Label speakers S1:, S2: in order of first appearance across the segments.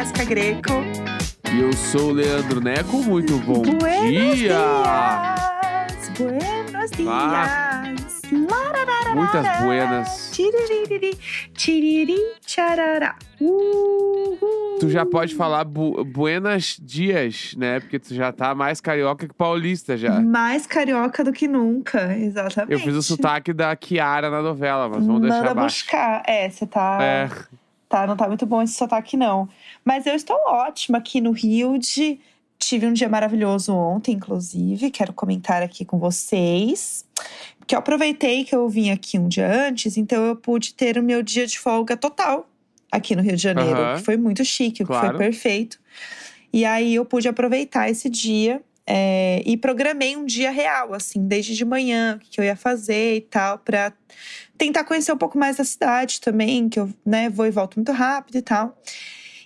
S1: Jéssica Greco.
S2: E eu sou o Leandro Neco. Muito bom
S1: Buenos
S2: dia!
S1: dias! Buenos dias!
S2: Ah. Muitas buenas.
S1: Tiririri, tiriri, tcharará. Uhul.
S2: Tu já pode falar bu buenas dias, né? Porque tu já tá mais carioca que paulista já.
S1: Mais carioca do que nunca, exatamente.
S2: Eu fiz o sotaque da Kiara na novela, mas vamos deixar
S1: Manda
S2: abaixo.
S1: buscar. É, você tá,
S2: É,
S1: tá. Não tá muito bom esse sotaque, não. Mas eu estou ótima aqui no Rio de. Tive um dia maravilhoso ontem, inclusive. Quero comentar aqui com vocês. Porque eu aproveitei que eu vim aqui um dia antes, então eu pude ter o meu dia de folga total aqui no Rio de Janeiro,
S2: Aham.
S1: que foi muito chique, que
S2: Claro.
S1: foi perfeito. E aí eu pude aproveitar esse dia é, e programei um dia real, assim, desde de manhã, o que eu ia fazer e tal, pra tentar conhecer um pouco mais da cidade também, que eu né, vou e volto muito rápido e tal.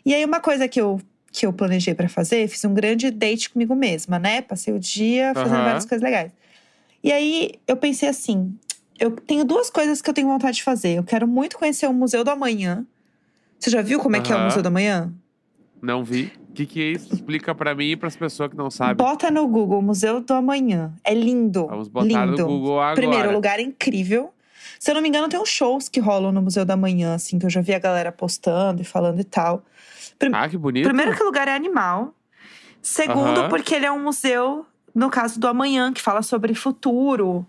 S1: E aí, uma coisa que eu, que eu planejei pra fazer, fiz um grande date comigo mesma, né? Passei o dia fazendo
S2: Aham.
S1: várias coisas legais. E aí eu pensei assim: eu tenho duas coisas que eu tenho vontade de fazer. Eu quero muito conhecer o Museu do Amanhã. Você já viu como é que é o. Museu do Amanhã?
S2: não vi. O que, que é isso? Explica pra mim e pras pessoas que não sabem.
S1: Bota no Google, Museu do Amanhã. É lindo.
S2: Vamos botar
S1: lindo.
S2: no Google agora.
S1: Primeiro, o lugar é incrível. Se eu não me engano, tem uns shows que rolam no Museu da Manhã, assim, que eu já vi a galera postando e falando e tal.
S2: Ah, que bonito.
S1: Primeiro que o lugar é animal. Segundo,
S2: Aham.
S1: porque ele é um museu, no caso do amanhã, que fala sobre futuro.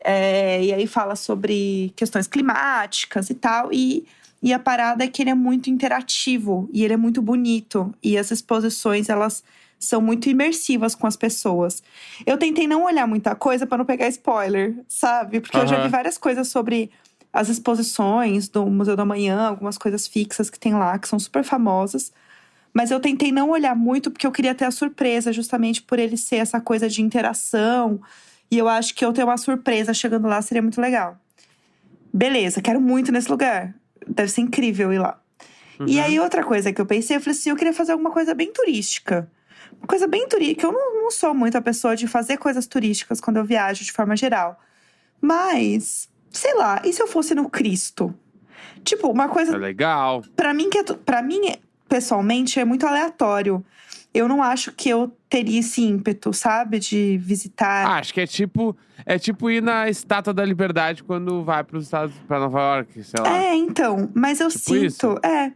S1: é, e aí fala sobre questões climáticas e tal. E, e a parada é que ele é muito interativo e ele é muito bonito. E as exposições, elas são muito imersivas com as pessoas. Eu tentei não olhar muita coisa para não pegar spoiler, sabe? Porque eu já vi várias coisas sobre as exposições do Museu do Amanhã, algumas coisas fixas que tem lá, que são super famosas. Mas eu tentei não olhar muito porque eu queria ter a surpresa, justamente por ele ser essa coisa de interação. E eu acho que eu ter uma surpresa chegando lá seria muito legal. Beleza, quero muito nesse lugar. Deve ser incrível ir lá. E
S2: Uhum.
S1: aí, outra coisa que eu pensei, eu falei assim: eu queria fazer alguma coisa bem turística. Uma coisa bem turística. Eu não, não sou muito a pessoa de fazer coisas turísticas quando eu viajo de forma geral. Mas, sei lá, e se eu fosse no Cristo? Tipo, uma coisa
S2: É legal.
S1: Pra mim, que é, pra mim, pessoalmente, é muito aleatório. Eu não acho que eu teria esse ímpeto, sabe? De visitar.
S2: Ah, acho que é tipo, é tipo ir na Estátua da Liberdade quando vai pros Estados para Nova York, sei lá.
S1: É, então. Mas eu
S2: Tipo
S1: sinto.
S2: isso?
S1: É.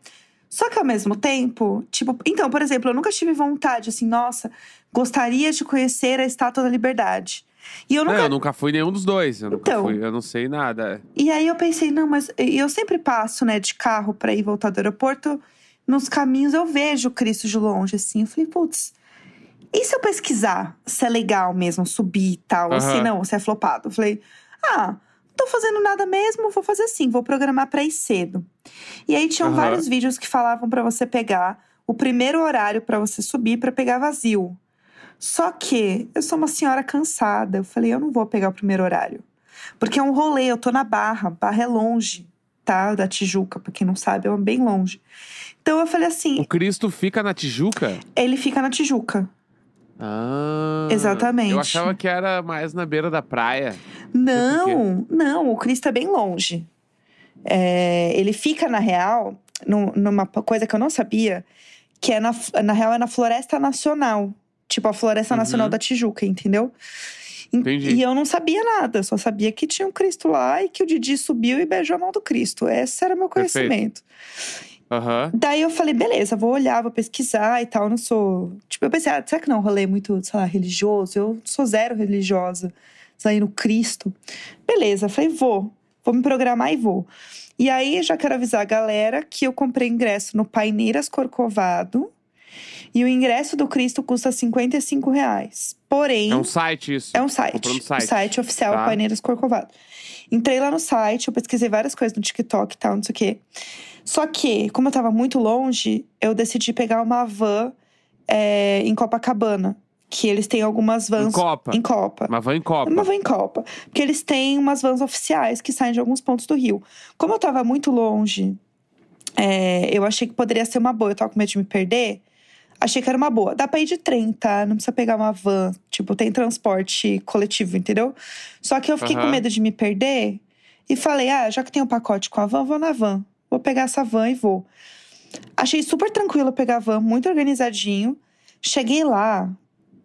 S1: Só que ao mesmo tempo, tipo, então, por exemplo, eu nunca tive vontade, assim, nossa, gostaria de conhecer a Estátua da Liberdade. E eu
S2: Não,
S1: nunca.
S2: eu nunca fui nenhum dos dois. Eu nunca
S1: Então.
S2: fui, eu não sei nada.
S1: E aí eu pensei, não, mas eu sempre passo, né, de carro pra ir voltar do aeroporto. Nos caminhos eu vejo o Cristo de longe, assim. Eu falei, putz, e se eu pesquisar se é legal mesmo subir e tal? Ou se não, se é flopado? Eu falei, ah, não tô fazendo nada mesmo, vou fazer assim, vou programar pra ir cedo. E aí tinham
S2: Aham.
S1: vários vídeos que falavam pra você pegar o primeiro horário pra você subir pra pegar vazio. Só que eu sou uma senhora cansada. Eu falei, eu não vou pegar o primeiro horário. Porque é um rolê, eu tô na Barra. Barra é longe, tá? Da Tijuca, pra quem não sabe, é bem longe. Então eu falei assim,
S2: O Cristo fica na Tijuca?
S1: ele fica na Tijuca.
S2: Ah.
S1: Exatamente.
S2: Eu achava que era mais na beira da praia.
S1: Não, não, o Cristo é bem longe. É, ele fica, na real, num- numa coisa que eu não sabia, que é na, na real é na Floresta Nacional. Tipo, a Floresta
S2: Uhum.
S1: Nacional da Tijuca, entendeu? E-
S2: Entendi.
S1: E eu não sabia nada, só sabia que tinha um Cristo lá e que o Didi subiu e beijou a mão do Cristo. Esse era o meu
S2: Perfeito.
S1: conhecimento.
S2: Aham.
S1: Daí eu falei, beleza, vou olhar, vou pesquisar e tal. Eu não sou. Tipo, eu pensei, ah, será que não é rolê muito, sei lá, religioso? Eu sou zero religiosa. Sair no Cristo. Beleza, falei, vou. Vou me programar e vou. E aí, já quero avisar a galera que eu comprei ingresso no Paineiras Corcovado. E o ingresso do Cristo custa 55 reais. Porém.
S2: É um site isso.
S1: É um site.
S2: Comprou no
S1: O
S2: site.
S1: site oficial
S2: Tá.
S1: Paineiras Corcovado. Entrei lá no site, eu pesquisei várias coisas no TikTok e tal, não sei o quê. Só que, como eu tava muito longe, eu decidi pegar uma van é, em Copacabana. Que eles têm algumas vans.
S2: Em Copa.
S1: Em Copa.
S2: Uma van em Copa.
S1: Uma van em Copa. Porque eles têm umas vans oficiais que saem de alguns pontos do Rio. Como eu tava muito longe, é, eu achei que poderia ser uma boa. Eu tava com medo de me perder. Achei que era uma boa. Dá pra ir de trem, tá? Não precisa pegar uma van. Tipo, tem transporte coletivo, entendeu? Só que eu fiquei com
S2: Aham.
S1: medo de me perder. E falei, ah, já que tem um pacote com a van, vou na van. Vou pegar essa van e vou. Achei super tranquilo pegar a van, muito organizadinho. Cheguei lá,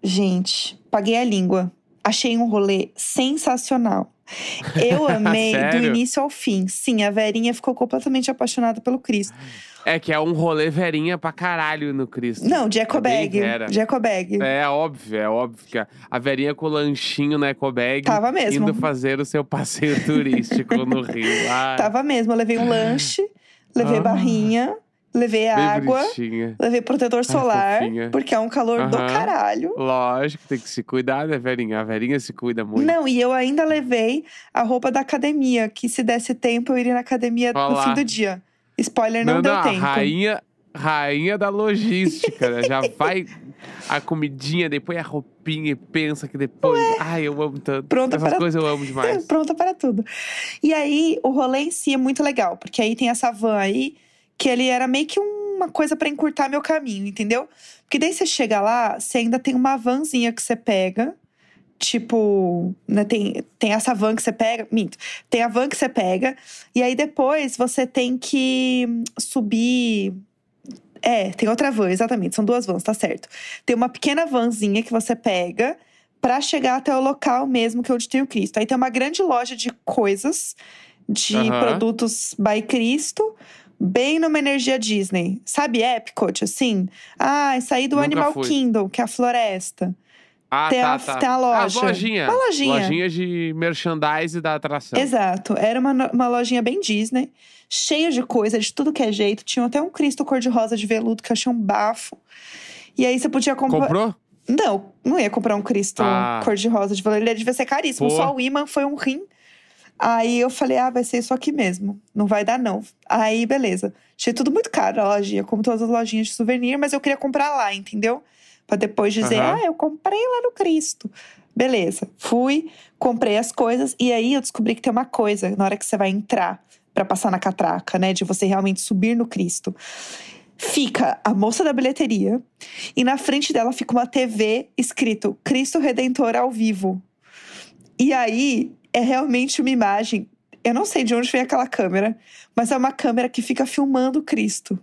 S1: gente, paguei a língua. Achei um rolê sensacional. Eu amei do início ao fim. Sim, a Verinha ficou completamente apaixonada pelo Cristo.
S2: É que é um rolê verinha pra caralho no Cristo.
S1: Não,
S2: É bem
S1: Jacobag.
S2: vera.
S1: Jacobag.
S2: É óbvio, é óbvio que a- verinha com o lanchinho na Ecobag
S1: Tava mesmo.
S2: indo fazer o seu passeio turístico no Rio. Ah,
S1: Tava mesmo. Eu levei um lanche, levei
S2: Ah.
S1: barrinha, levei água,
S2: bonitinha.
S1: levei protetor solar,
S2: fofinha.
S1: porque é um calor do
S2: Aham.
S1: caralho.
S2: Lógico, tem que se cuidar, né, verinha? A verinha se cuida muito.
S1: Não, e eu ainda levei a roupa da academia, que se desse tempo eu iria na academia no
S2: Olá.
S1: fim do dia. Spoiler, não, deu
S2: a
S1: tempo.
S2: rainha, rainha da logística, né? Já vai a comidinha, depois a roupinha e pensa que depois. Ai, eu amo tanto.
S1: Pronta
S2: Essas
S1: para-
S2: coisas eu amo demais.
S1: Pronta para tudo. E aí, o rolê em si é muito legal, porque aí tem essa van aí, que ele era meio que uma coisa pra encurtar meu caminho, entendeu? Porque daí você chega lá, você ainda tem uma vanzinha que você pega. Tipo, né, tem, tem essa van que você pega. Minto. Tem a van que você pega. E aí depois você tem que subir. É, tem outra van, exatamente. São duas vans, tá certo. Tem uma pequena vanzinha que você pega pra chegar até o local mesmo que é onde tem o Cristo. Aí tem uma grande loja de coisas, de
S2: Aham.
S1: produtos by Cristo, bem numa energia Disney. Sabe Epcot, assim? Ah, saí do
S2: Nunca
S1: Animal
S2: fui.
S1: Kingdom, que é a floresta.
S2: Ah,
S1: Tem
S2: tá,
S1: a-
S2: tá.
S1: tem a
S2: Ah,
S1: loja.
S2: lojinha.
S1: Uma lojinha.
S2: Lojinha de merchandise da atração.
S1: Exato. Era uma, uma lojinha bem Disney, cheia de coisa, de tudo que é jeito. Tinha até um Cristo cor-de-rosa de veludo que eu achei um bafo. E aí você podia comprar.
S2: Comprou?
S1: Não, não ia comprar um Cristo
S2: Ah.
S1: cor-de-rosa de veludo. Ele devia ser caríssimo.
S2: Pô.
S1: Só o imã foi um rim. Aí eu falei, ah, vai ser isso aqui mesmo. Não vai dar, não. Aí, beleza. Achei tudo muito caro a lojinha, como todas as lojinhas de souvenir, mas eu queria comprar lá, entendeu? Pra depois dizer,
S2: Aham.
S1: ah, eu comprei lá no Cristo. Beleza. Fui, comprei as coisas, e aí eu descobri que tem uma coisa na hora que você vai entrar pra passar na catraca, né? De você realmente subir no Cristo. Fica a moça da bilheteria, e na frente dela fica uma TV escrito Cristo Redentor ao vivo. E aí é realmente uma imagem. Eu não sei de onde vem aquela câmera, mas é uma câmera que fica filmando Cristo.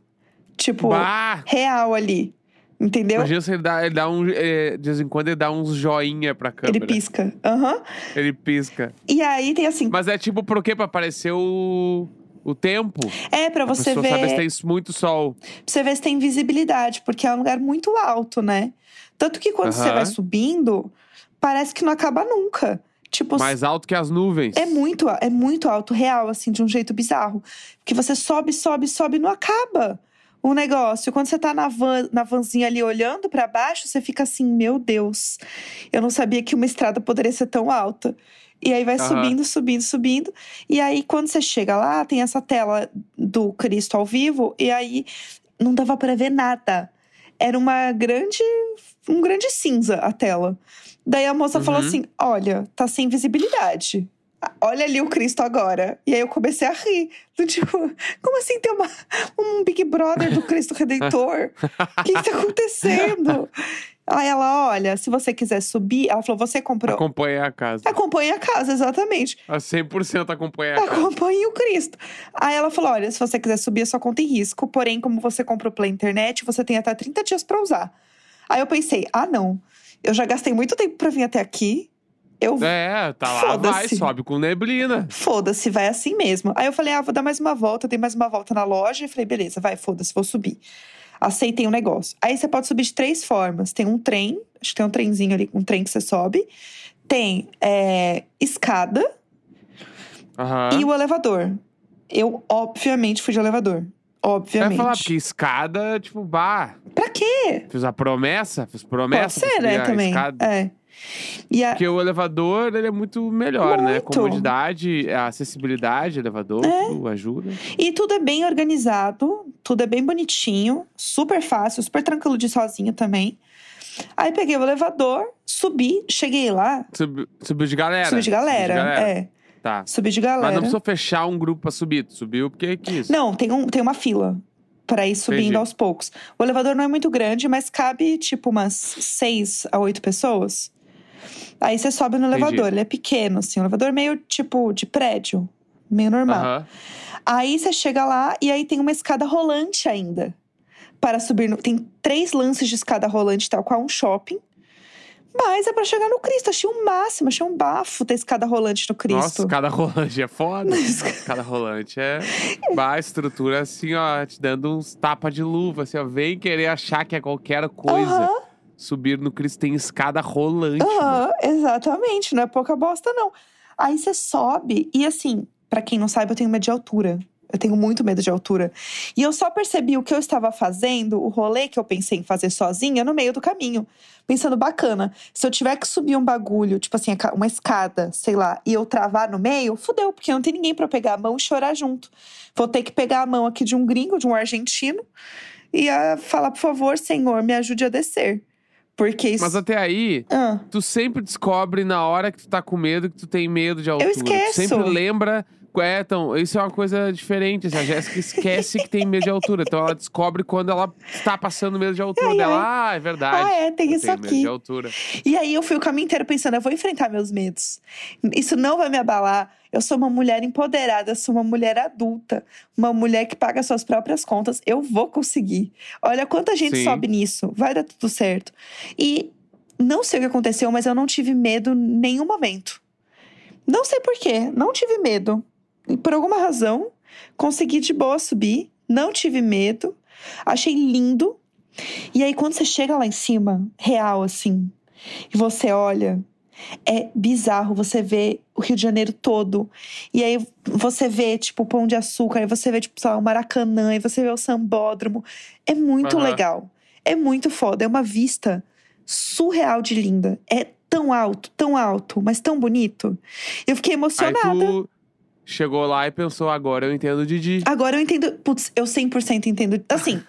S1: Tipo,
S2: Bah!
S1: real ali. Entendeu?
S2: Imagina se ele dá, ele dá um. eh, de vez em quando ele dá uns joinha pra câmera.
S1: Ele pisca. Aham.
S2: Ele pisca.
S1: E aí tem assim.
S2: Mas é tipo, por quê? Pra aparecer o, o tempo.
S1: É, pra
S2: a
S1: você ver.
S2: sabe se tem muito sol.
S1: Pra você ver se tem visibilidade, porque é um lugar muito alto, né? Tanto que quando você vai subindo, parece que não acaba nunca. Tipo,
S2: Mais alto que as nuvens.
S1: é muito, é muito alto, real, assim, de um jeito bizarro. Porque você sobe, sobe, sobe e não acaba o negócio. Quando você tá na, van, na vanzinha ali olhando pra baixo, você fica assim, meu Deus, eu não sabia que uma estrada poderia ser tão alta. E aí vai
S2: Aham.
S1: subindo, subindo, subindo. E aí, quando você chega lá, tem essa tela do Cristo ao vivo, e aí não dava pra ver nada. Era uma grande. um grande cinza a tela. Daí a moça falou
S2: Uhum.
S1: assim: olha, tá sem visibilidade. Olha ali o Cristo agora. E aí eu comecei a rir. Do tipo, como assim tem uma, um Big Brother do Cristo Redentor? O que, que tá acontecendo? Aí ela, olha, se você quiser subir, ela falou: você comprou.
S2: Acompanha a casa.
S1: Acompanhe a casa, exatamente.
S2: A 100% acompanha a casa.
S1: Acompanhe o Cristo. Aí ela falou: olha, se você quiser subir, a sua conta em risco. Porém, como você comprou pela internet, você tem até 30 dias pra usar. Aí eu pensei: ah, não. Eu já gastei muito tempo pra vir até aqui. Eu
S2: É, tá lá, vai, sobe com neblina.
S1: Foda-se, vai assim mesmo. Aí eu falei, ah, vou dar mais uma volta, dei mais uma volta na loja e falei, beleza, vai, foda-se, vou subir. Aceitei o negócio. Aí você pode subir de três formas. Tem um trem, acho que tem um trenzinho ali, um trem que você sobe. Tem é, escada
S2: Aham.
S1: e o elevador. Eu, obviamente, fui de elevador.
S2: Vai
S1: Obviamente.
S2: falar, porque escada, tipo, bah,
S1: Pra quê?
S2: fiz a promessa, fiz
S1: Pode
S2: promessa. pra
S1: ser, né, também.
S2: escada.
S1: É. A,
S2: Porque o elevador, ele é muito melhor, né?
S1: Muito.
S2: Comodidade, a acessibilidade, elevador,
S1: É.
S2: tudo ajuda.
S1: E tudo é bem organizado, tudo é bem bonitinho, super fácil, super tranquilo de ir sozinho também. Aí peguei o elevador, subi, cheguei lá,
S2: Subiu, subiu de galera.
S1: subi de galera. É,
S2: Tá.
S1: subi de
S2: Mas
S1: galera.
S2: não precisou fechar um grupo pra subir. Tu subiu porque quis.
S1: Não, tem, um, tem uma fila pra ir subindo
S2: Entendi.
S1: aos poucos. O elevador não é muito grande, mas cabe tipo umas seis a oito pessoas. Aí você sobe no
S2: Entendi.
S1: elevador, ele é pequeno, assim, um elevador meio tipo de prédio. meio normal. Aí você chega lá e aí tem uma escada rolante ainda. Para subir no... Tem três lances de escada rolante, tal qual um shopping. Mas é pra chegar no Cristo. Achei um máximo, achei um bafo ter escada rolante no Cristo.
S2: Nossa, cada rolante é foda. cada rolante é. Bah, estrutura assim, ó, te dando uns tapa de luva, assim, ó. Vem querer achar que é qualquer coisa. Subir no Cristo tem escada rolante.
S1: exatamente. Não é pouca bosta, não. Aí você sobe e assim, pra quem não sabe, eu tenho medo de altura. Eu tenho muito medo de altura. E eu só percebi o que eu estava fazendo, o rolê que eu pensei em fazer sozinha, no meio do caminho. Pensando, bacana, se eu tiver que subir um bagulho, tipo assim, uma escada, sei lá, e eu travar no meio, fudeu, porque não tem ninguém pra pegar a mão e chorar junto. Vou ter que pegar a mão aqui de um gringo, de um argentino, e falar, por favor, senhor, me ajude a descer. Porque isso.
S2: Mas até aí,
S1: Ah,
S2: tu sempre descobre na hora que tu tá com medo que tu tem medo de altura.
S1: esqueço.
S2: Tu sempre lembra. É, então, isso é uma coisa diferente. assim, a Jéssica esquece que tem medo de altura. Então ela descobre quando ela tá passando medo de altura
S1: Ai,
S2: dela. Ah, é verdade.
S1: Ah, é, tem isso
S2: tenho medo
S1: aqui.
S2: de altura.
S1: E aí eu fui o caminho inteiro pensando, eu vou enfrentar meus medos. Isso não vai me abalar. Eu sou uma mulher empoderada, eu sou uma mulher adulta, uma mulher que paga suas próprias contas. Eu vou conseguir. Olha quanta gente
S2: Sim.
S1: sobe nisso. Vai dar tudo certo. E não sei o que aconteceu, mas eu não tive medo em nenhum momento. Não sei por quê, não tive medo. E por alguma razão, consegui de boa subir, não tive medo, achei lindo. E aí, quando você chega lá em cima, real assim, e você olha, é bizarro. Você vê o Rio de Janeiro todo. E aí você vê, tipo, o Pão de Açúcar, aí você vê, tipo, sei lá, o Maracanã, aí você vê o Sambódromo. É muito
S2: Aham.
S1: legal. É muito foda. É uma vista surreal de linda. É tão alto, tão alto, mas tão bonito. Eu fiquei
S2: Aí
S1: emocionada.
S2: tu chegou lá e pensou, agora eu entendo Didi.
S1: Agora eu entendo. Putz, eu 100% entendo. Assim,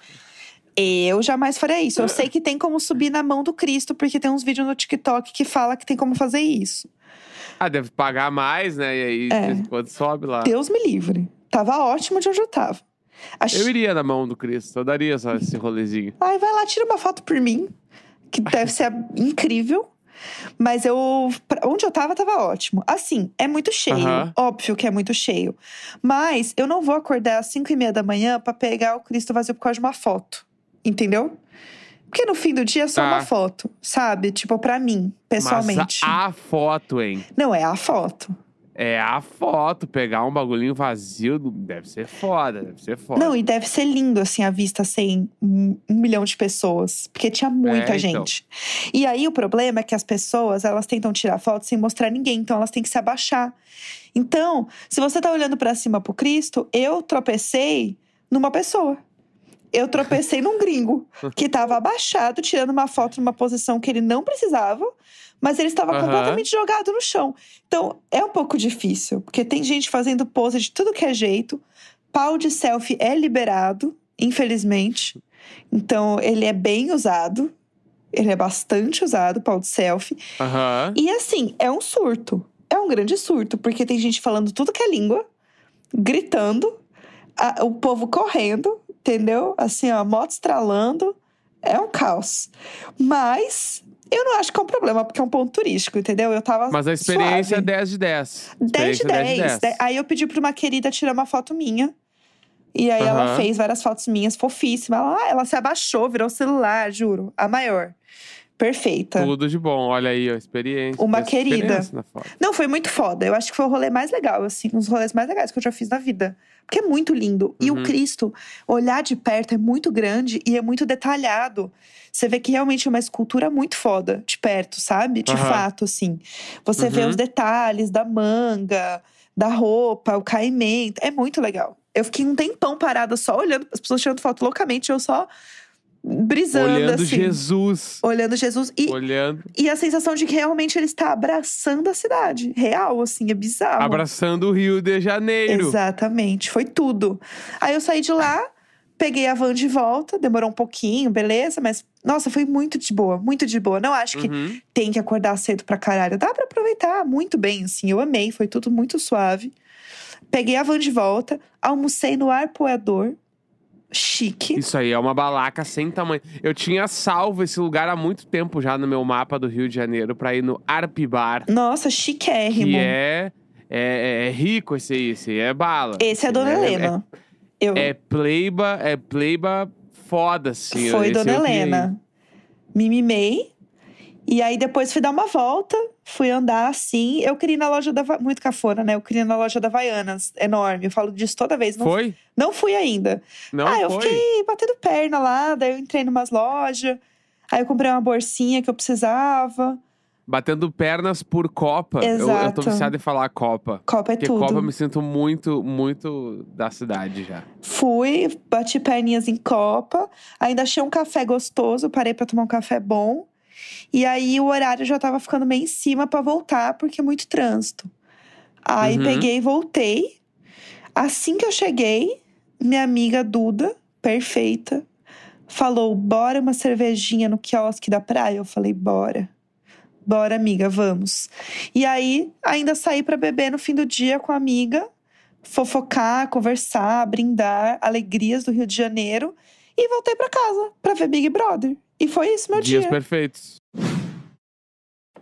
S1: eu jamais faria isso. Eu sei que tem como subir na mão do Cristo, porque tem uns vídeos no TikTok que fala que tem como fazer isso.
S2: Ah, deve pagar mais, né? E aí,
S1: É.
S2: quando sobe lá.
S1: Deus me livre. Tava ótimo de onde eu tava. Ach...
S2: Eu iria na mão do Cristo, eu daria só esse rolezinho.
S1: Ai, vai lá, tira uma foto por mim, que deve ser incrível. Mas eu. Onde eu tava, tava ótimo. Assim, é muito cheio.
S2: Aham.
S1: Óbvio que é muito cheio. Mas eu não vou acordar às 5 e meia da manhã pra pegar o Cristo vazio por causa de uma foto. Entendeu? Porque no fim do dia é só
S2: Tá.
S1: uma foto, sabe? Tipo, pra mim, pessoalmente.
S2: Mas a foto, hein?
S1: Não, é a foto.
S2: É a foto. Pegar um bagulhinho vazio deve ser foda, deve ser foda.
S1: Não, e deve ser lindo, assim, a vista sem um, milhão de pessoas. Porque tinha muita
S2: É, então.
S1: gente. E aí, o problema é que as pessoas, elas tentam tirar foto sem mostrar ninguém. Então, elas têm que se abaixar. Então, se você tá olhando pra cima pro Cristo, eu tropecei numa pessoa. Eu tropecei num gringo que tava abaixado, tirando uma foto numa posição que ele não precisava, mas ele estava completamente jogado no chão. Então, é um pouco difícil, porque tem gente fazendo pose de tudo que é jeito. Pau de selfie é liberado, infelizmente. Então, ele é bem usado. Ele é bastante usado, pau de selfie. E assim, é um surto. É um grande surto, porque tem gente falando tudo que é língua, gritando, a- o povo correndo, entendeu? Assim, ó, moto estralando. É um caos. Mas eu não acho que é um problema, porque é um ponto turístico, entendeu? Eu tava.
S2: Mas a experiência é
S1: suave.
S2: 10 de 10.
S1: 10 de
S2: Experiência
S1: 10. Aí eu pedi pra uma querida tirar uma foto minha. E aí ela
S2: Aham.
S1: fez várias fotos minhas, fofíssima. Ela, ah, ela se abaixou, virou o celular, juro. A maior. Perfeita.
S2: Tudo de bom. Olha aí, ó, experiência.
S1: Uma querida. Não, foi muito foda. Eu acho que foi o rolê mais legal, assim, um dos rolês mais legais que eu já fiz na vida. Porque é muito lindo. E
S2: Uhum.
S1: o Cristo, olhar de perto é muito grande e é muito detalhado. Você vê que realmente é uma escultura muito foda de perto, sabe? De
S2: Aham.
S1: fato, assim. Você vê
S2: Uhum.
S1: os detalhes da manga, da roupa, o caimento. É muito legal. Eu fiquei um tempão parada só olhando as pessoas tirando foto loucamente, eu só brisando,
S2: Olhando
S1: assim.
S2: Jesus.
S1: Olhando Jesus. E,
S2: Olhando.
S1: e a sensação de que realmente ele está abraçando a cidade. Real, assim, é bizarro.
S2: Abraçando o Rio de Janeiro.
S1: Exatamente, foi tudo. Aí eu saí de lá, peguei a van de volta, demorou um pouquinho, beleza, mas nossa, foi muito de boa, muito de boa. Não acho que
S2: Uhum.
S1: tem que acordar cedo pra caralho. Dá pra aproveitar muito bem, assim. Eu amei, foi tudo muito suave. Peguei a van de volta, almocei no Arpoador. Chique.
S2: Isso aí é uma balaca sem tamanho. Eu tinha salvo esse lugar há muito tempo já no meu mapa do Rio de Janeiro pra ir no Arpibar.
S1: Nossa, chiquérrimo.
S2: Que é. é, é rico esse aí, esse aí é bala.
S1: Esse é Dona
S2: é,
S1: Helena. eu,
S2: É, é pleiba, é pleiba foda, assim.
S1: foi
S2: esse
S1: Dona. Helena. Me mimei. E aí depois fui dar uma volta, fui andar assim. Eu queria ir na loja da. Muito cafona, né? Eu queria ir na loja da Havaianas, enorme. Eu falo disso toda vez. Não,
S2: Foi?
S1: não fui ainda.
S2: Não
S1: ah, eu
S2: foi?
S1: fiquei batendo perna lá, daí eu entrei numas lojas. Aí eu comprei uma bolsinha que eu precisava.
S2: Batendo pernas por Copa. Eu, eu tô
S1: Exato.
S2: viciado em falar Copa.
S1: Copa é
S2: Porque
S1: tudo.
S2: Copa eu me sinto muito, muito da cidade já.
S1: Fui, bati perninhas em Copa. Ainda achei um café gostoso, parei pra tomar um café bom. E aí o horário já tava ficando meio em cima pra voltar, porque é muito trânsito. Aí
S2: Uhum.
S1: peguei e voltei. Assim que eu cheguei, minha amiga Duda, perfeita, falou: bora uma cervejinha no quiosque da praia? Eu falei: bora. Bora, amiga, vamos. E aí, ainda saí pra beber no fim do dia com a amiga, fofocar, conversar, brindar, alegrias do Rio de Janeiro. E voltei pra casa pra ver Big Brother. E foi isso meu
S2: Dias
S1: dia.
S2: perfeitos.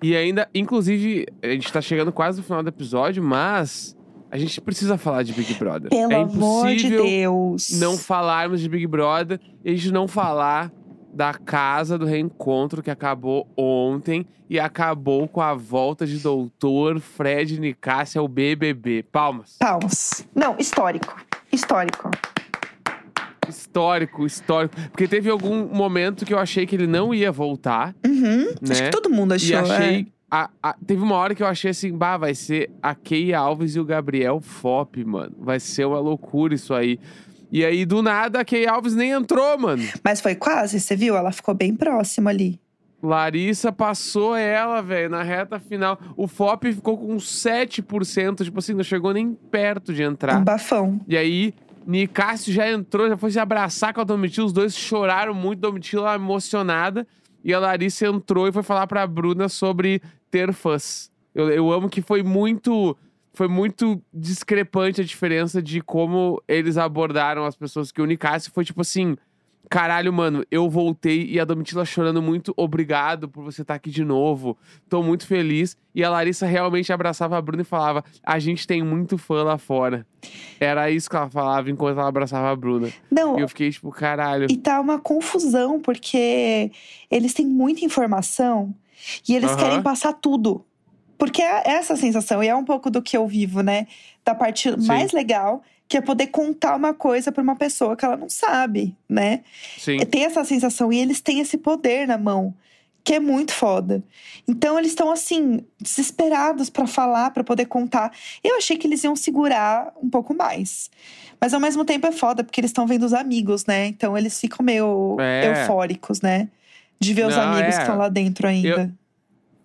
S2: E ainda, inclusive, a gente tá chegando quase no final do episódio, mas a gente precisa falar de Big Brother.
S1: Pelo
S2: é
S1: amor de
S2: impossível
S1: Deus.
S2: não falarmos de Big Brother e a gente não falar da casa do reencontro que acabou ontem e acabou com a volta de doutor Fred Nicásio ao BBB. Palmas.
S1: Palmas. Não, histórico. Histórico.
S2: Histórico, histórico. Porque teve algum momento que eu achei que ele não ia voltar,
S1: Uhum. Acho
S2: né?
S1: que todo mundo achou.
S2: E achei.
S1: é.
S2: a- a- teve uma hora que eu achei assim, bah, vai ser a Key Alves e o Gabriel Fop, mano. Vai ser uma loucura isso aí. E aí, do nada, a Key Alves nem entrou, mano.
S1: Mas foi quase, você viu? Ela ficou bem próxima ali.
S2: Larissa passou ela, velho, na reta final. O FOP ficou com 7%, tipo assim, não chegou nem perto de entrar.
S1: Um bafão.
S2: E aí, Nicásio já entrou, já foi se abraçar com a Domitila. Os dois choraram muito, Domitila emocionada. E a Larissa entrou e foi falar pra Bruna sobre ter fãs. Eu, eu amo que foi muito. Foi muito discrepante a diferença de como eles abordaram as pessoas. Que o Nicásio foi tipo assim. Caralho, mano, eu voltei e a Domitila chorando muito. Obrigado por você estar aqui de novo. Tô muito feliz. E a Larissa realmente abraçava a Bruna e falava: A gente tem muito fã lá fora. Era isso que ela falava enquanto ela abraçava a Bruna.
S1: Não,
S2: E eu fiquei tipo, caralho.
S1: E tá uma confusão, porque eles têm muita informação e eles querem passar tudo. Porque é essa a sensação, e é um pouco do que eu vivo, né? Da parte mais legal, que é poder contar uma coisa pra uma pessoa que ela não sabe, né?
S2: Sim.
S1: Tem essa sensação, e eles têm esse poder na mão, que é muito foda. Então eles estão assim, desesperados pra falar, pra poder contar. Eu achei que eles iam segurar um pouco mais. Mas ao mesmo tempo é foda, porque eles estão vendo os amigos, né? Então eles ficam meio
S2: É.
S1: eufóricos, né? De ver os
S2: Não,
S1: amigos
S2: é.
S1: que estão lá dentro ainda.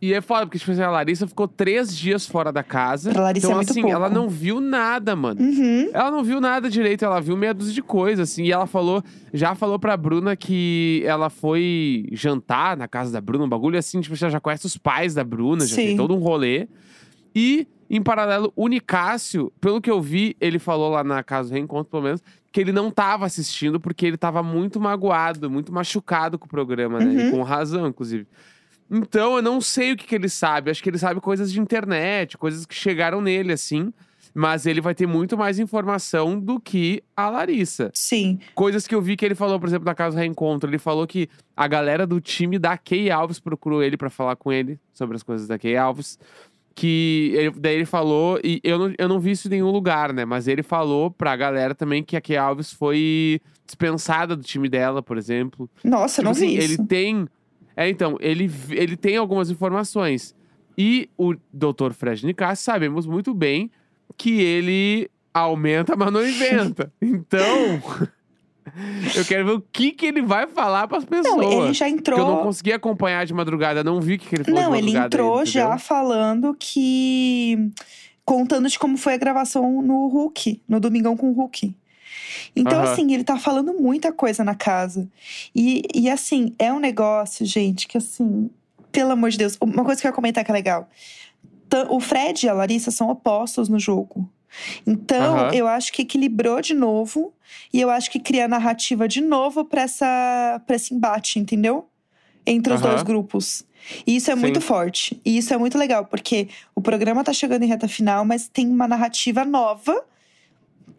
S2: E é foda, porque, tipo assim, a Larissa ficou três dias fora da casa.
S1: Pra Larissa
S2: então,
S1: é muito
S2: assim,
S1: pouco.
S2: ela não viu nada, mano.
S1: Uhum.
S2: Ela não viu nada direito, ela viu meia dúzia de coisas, assim. E ela falou, já falou pra Bruna que ela foi jantar na casa da Bruna, um bagulho assim, tipo, já já conhece os pais da Bruna, já tem
S1: Sim.
S2: todo um rolê. E, em paralelo, o Nicásio, pelo que eu vi, ele falou lá na casa do reencontro, pelo menos, que ele não tava assistindo porque ele tava muito magoado, muito machucado com o programa, né?
S1: Uhum.
S2: E com razão, inclusive. Então, eu não sei o que, que ele sabe. Acho que ele sabe coisas de internet, coisas que chegaram nele, assim. Mas ele vai ter muito mais informação do que a Larissa.
S1: Sim.
S2: Coisas que eu vi que ele falou, por exemplo, na casa do reencontro. Ele falou que a galera do time da Key Alves procurou ele pra falar com ele sobre as coisas da Key Alves. Que ele- daí ele falou, e eu não, eu não vi isso em nenhum lugar, né? Mas ele falou pra galera também que a Key Alves foi dispensada do time dela, por exemplo.
S1: Nossa, eu não
S2: Tipo
S1: vi
S2: assim,
S1: isso.
S2: Ele tem. É, então, ele, ele tem algumas informações. E o Dr. Fred Nicásio sabemos muito bem que ele aumenta, mas não inventa. Então, eu quero ver o que, que ele vai falar pras pessoas.
S1: Não, ele já
S2: Porque eu não
S1: entrou.
S2: consegui acompanhar de madrugada, não vi o que, que ele falou
S1: Não, ele entrou
S2: ainda,
S1: já falando que. Contando de como foi a gravação no Hulk, no Domingão com o Hulk. Então,
S2: Aham.
S1: assim, ele tá falando muita coisa na casa. E, e, assim, é um negócio, gente, que assim, pelo amor de Deus, uma coisa que eu ia comentar que é legal. O Fred e a Larissa são opostos no jogo. Então,
S2: Aham.
S1: eu acho que equilibrou de novo. E eu acho que cria narrativa de novo pra, essa, pra esse embate, entendeu? entre os
S2: Aham.
S1: dois grupos. E isso é
S2: Sim.
S1: muito forte. E isso é muito legal, porque o programa tá chegando em reta final, mas tem uma narrativa nova,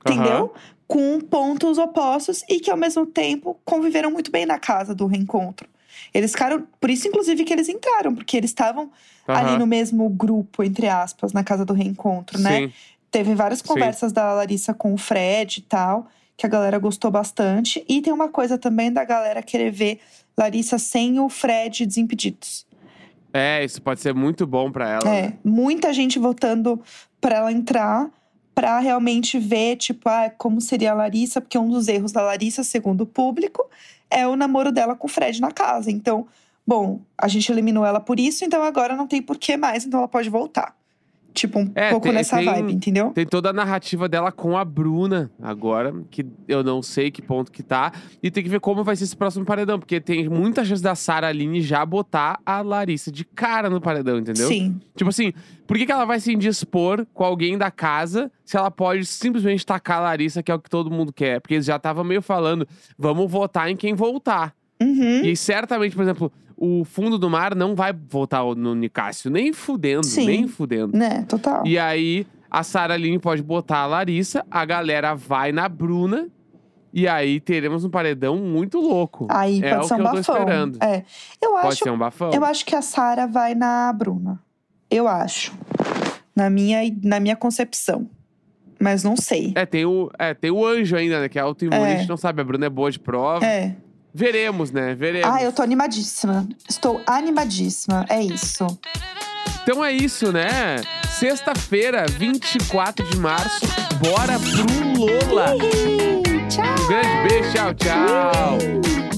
S1: entendeu? Com pontos opostos e que ao mesmo tempo conviveram muito bem na casa do reencontro. Eles ficaram. Por isso, inclusive, que eles entraram, porque eles estavam ali
S2: Aham.
S1: no mesmo grupo, entre aspas, na casa do reencontro, né?
S2: Sim.
S1: Teve várias
S2: Sim.
S1: conversas da Larissa com o Fred e tal, que a galera gostou bastante. E tem uma coisa também da galera querer ver Larissa sem o Fred desimpedidos.
S2: É, isso pode ser muito bom pra ela.
S1: É,
S2: né?
S1: muita gente votando pra ela entrar, pra realmente ver, tipo, ah, como seria a Larissa, porque um dos erros da Larissa, segundo o público, é o namoro dela com o Fred na casa. Então, bom, a gente eliminou ela por isso, então agora não tem porquê mais, então ela pode voltar. Tipo, um
S2: É,
S1: pouco
S2: tem-
S1: nessa
S2: tem-
S1: vibe, entendeu?
S2: Tem toda a narrativa dela com a Bruna agora, que eu não sei que ponto que tá. E tem que ver como vai ser esse próximo paredão, porque tem muita chance da Sara Aline já botar a Larissa de cara no paredão, entendeu?
S1: Sim.
S2: Tipo assim, por que, que ela vai se indispor com alguém da casa se ela pode simplesmente tacar a Larissa, que é o que todo mundo quer? Porque eles já estavam meio falando, vamos votar em quem voltar.
S1: Uhum.
S2: E certamente, por exemplo, o fundo do mar não vai votar no Nicásio, nem fudendo,
S1: Sim.
S2: nem fudendo.
S1: Né, total.
S2: E aí, a Sara Aline pode botar a Larissa, a galera vai na Bruna. E aí teremos um paredão muito louco.
S1: Aí
S2: é
S1: pode
S2: o
S1: ser
S2: que
S1: um
S2: eu tô
S1: bafão.
S2: esperando.
S1: É. Eu
S2: Pode
S1: acho,
S2: ser um bafão.
S1: eu acho que a Sara vai na Bruna. Eu acho. Na minha, na minha concepção. Mas não sei.
S2: É, tem o, é, tem o anjo ainda, né? Que é autoimune,
S1: É.
S2: a gente não sabe. A Bruna é boa de prova.
S1: É.
S2: Veremos, né? Veremos.
S1: Ah, eu tô animadíssima. Estou animadíssima. É isso.
S2: Então é isso, né? Sexta-feira, 24 de março, bora pro Lola.
S1: Ih, Tchau.
S2: Um grande beijo, tchau, tchau.